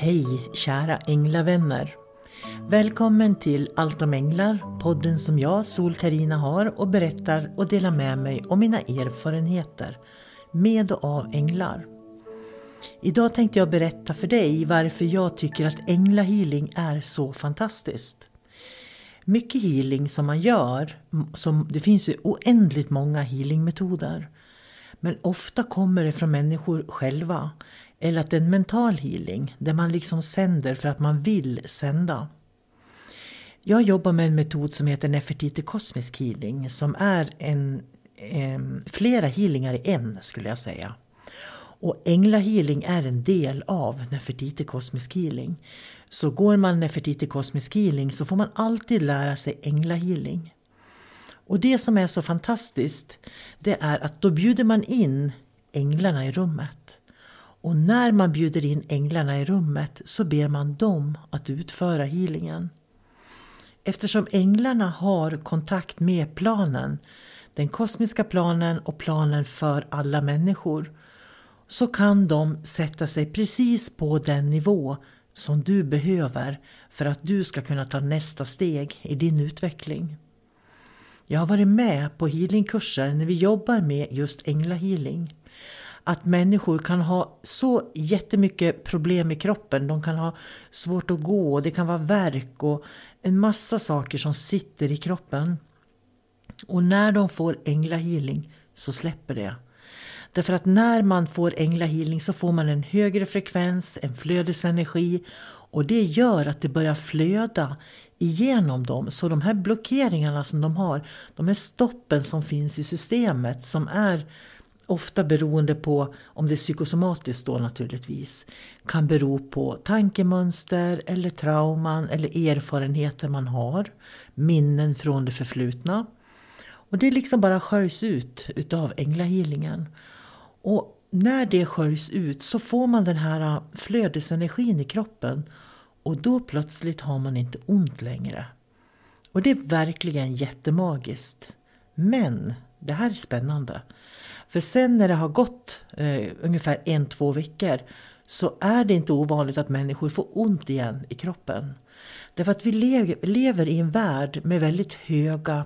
Hej kära änglavänner! Välkommen till Allt om änglar, podden som jag, sol karina har och berättar och delar med mig om mina erfarenheter med och av änglar. Idag tänkte jag berätta för dig varför jag tycker att änglahealing är så fantastiskt. Mycket healing som man gör, som, det finns ju oändligt många healingmetoder. Men ofta kommer det från människor själva. Eller att det är en mental healing där man liksom sänder för att man vill sända. Jag jobbar med en metod som heter Nefertiti Cosmic Healing som är en, en, flera healingar i en skulle jag säga. Och änglahealing är en del av Nefertiti Cosmic Healing. Så går man Nefertiti Cosmic Healing så får man alltid lära sig änglahealing. Och det som är så fantastiskt det är att då bjuder man in änglarna i rummet. Och när man bjuder in änglarna i rummet så ber man dem att utföra healingen. Eftersom änglarna har kontakt med planen, den kosmiska planen och planen för alla människor, så kan de sätta sig precis på den nivå som du behöver för att du ska kunna ta nästa steg i din utveckling. Jag har varit med på healingkurser när vi jobbar med just änglahealing. Att människor kan ha så jättemycket problem i kroppen. De kan ha svårt att gå, det kan vara värk och en massa saker som sitter i kroppen. Och när de får änglahealing så släpper det. Därför att när man får änglahealing så får man en högre frekvens, en flödesenergi och det gör att det börjar flöda igenom dem. Så de här blockeringarna som de har, de här stoppen som finns i systemet som är ofta beroende på, om det är psykosomatiskt då naturligtvis, kan bero på tankemönster eller trauman eller erfarenheter man har, minnen från det förflutna. Och det liksom bara sköljs ut utav änglahealingen. Och när det sköljs ut så får man den här äh, flödesenergin i kroppen och då plötsligt har man inte ont längre. Och det är verkligen jättemagiskt. Men det här är spännande. För sen när det har gått eh, ungefär en, två veckor så är det inte ovanligt att människor får ont igen i kroppen. Därför att vi lever i en värld med väldigt höga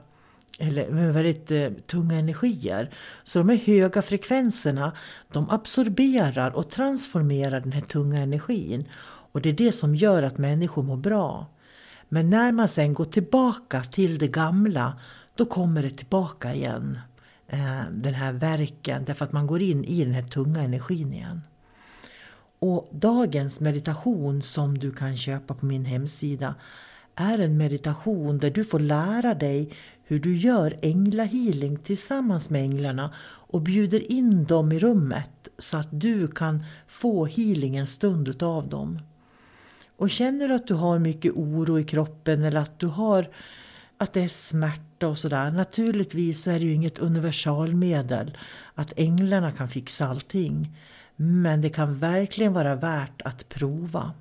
eller med väldigt eh, tunga energier. Så de här höga frekvenserna de absorberar och transformerar den här tunga energin. Och det är det som gör att människor mår bra. Men när man sen går tillbaka till det gamla då kommer det tillbaka igen. Eh, den här verken därför att man går in i den här tunga energin igen. Och dagens meditation som du kan köpa på min hemsida är en meditation där du får lära dig hur du gör änglahealing tillsammans med änglarna och bjuder in dem i rummet så att du kan få healing en stund utav dem. Och känner du att du har mycket oro i kroppen eller att du har att det är smärta och sådär. Naturligtvis är det ju inget universalmedel att änglarna kan fixa allting. Men det kan verkligen vara värt att prova.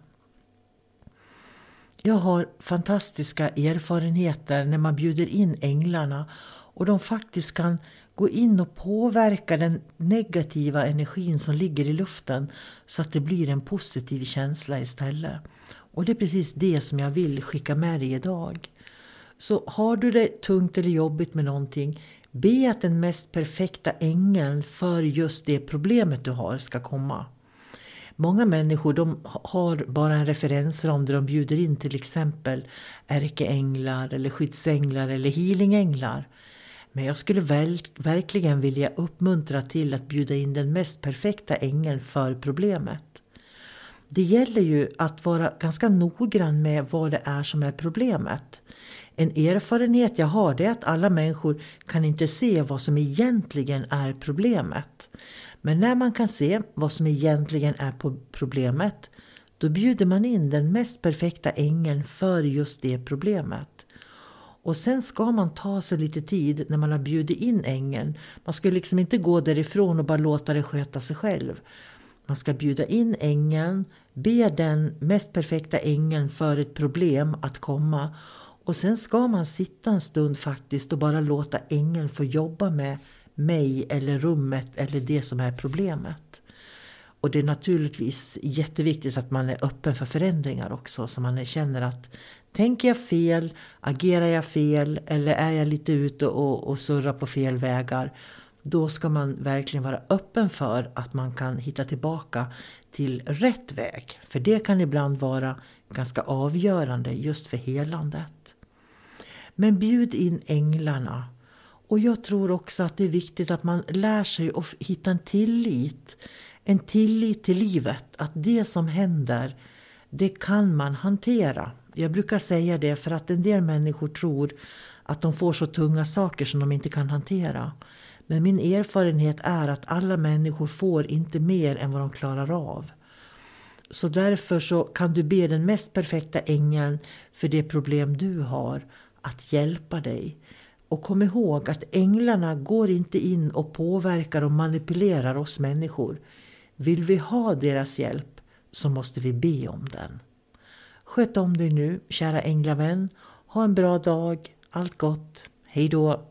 Jag har fantastiska erfarenheter när man bjuder in änglarna och de faktiskt kan gå in och påverka den negativa energin som ligger i luften så att det blir en positiv känsla istället. Och det är precis det som jag vill skicka med dig idag. Så har du det tungt eller jobbigt med någonting, be att den mest perfekta ängeln för just det problemet du har ska komma. Många människor de har bara en referensram där de bjuder in till exempel ärkeänglar eller skyddsänglar eller healingänglar. Men jag skulle verkligen vilja uppmuntra till att bjuda in den mest perfekta ängeln för problemet. Det gäller ju att vara ganska noggrann med vad det är som är problemet. En erfarenhet jag har det är att alla människor kan inte se vad som egentligen är problemet. Men när man kan se vad som egentligen är problemet då bjuder man in den mest perfekta ängeln för just det problemet. Och sen ska man ta sig lite tid när man har bjudit in ängeln. Man ska liksom inte gå därifrån och bara låta det sköta sig själv. Man ska bjuda in ängeln, be den mest perfekta ängeln för ett problem att komma och sen ska man sitta en stund faktiskt och bara låta ängeln få jobba med mig eller rummet eller det som är problemet. Och det är naturligtvis jätteviktigt att man är öppen för förändringar också så man känner att tänker jag fel, agerar jag fel eller är jag lite ute och, och surrar på fel vägar då ska man verkligen vara öppen för att man kan hitta tillbaka till rätt väg. För det kan ibland vara ganska avgörande just för helandet. Men bjud in änglarna. Och jag tror också att det är viktigt att man lär sig att hitta en tillit. En tillit till livet. Att det som händer, det kan man hantera. Jag brukar säga det för att en del människor tror att de får så tunga saker som de inte kan hantera. Men min erfarenhet är att alla människor får inte mer än vad de klarar av. Så därför så kan du be den mest perfekta ängeln för det problem du har att hjälpa dig. Och kom ihåg att änglarna går inte in och påverkar och manipulerar oss människor. Vill vi ha deras hjälp så måste vi be om den. Sköt om dig nu, kära änglavän. Ha en bra dag. Allt gott. Hej då!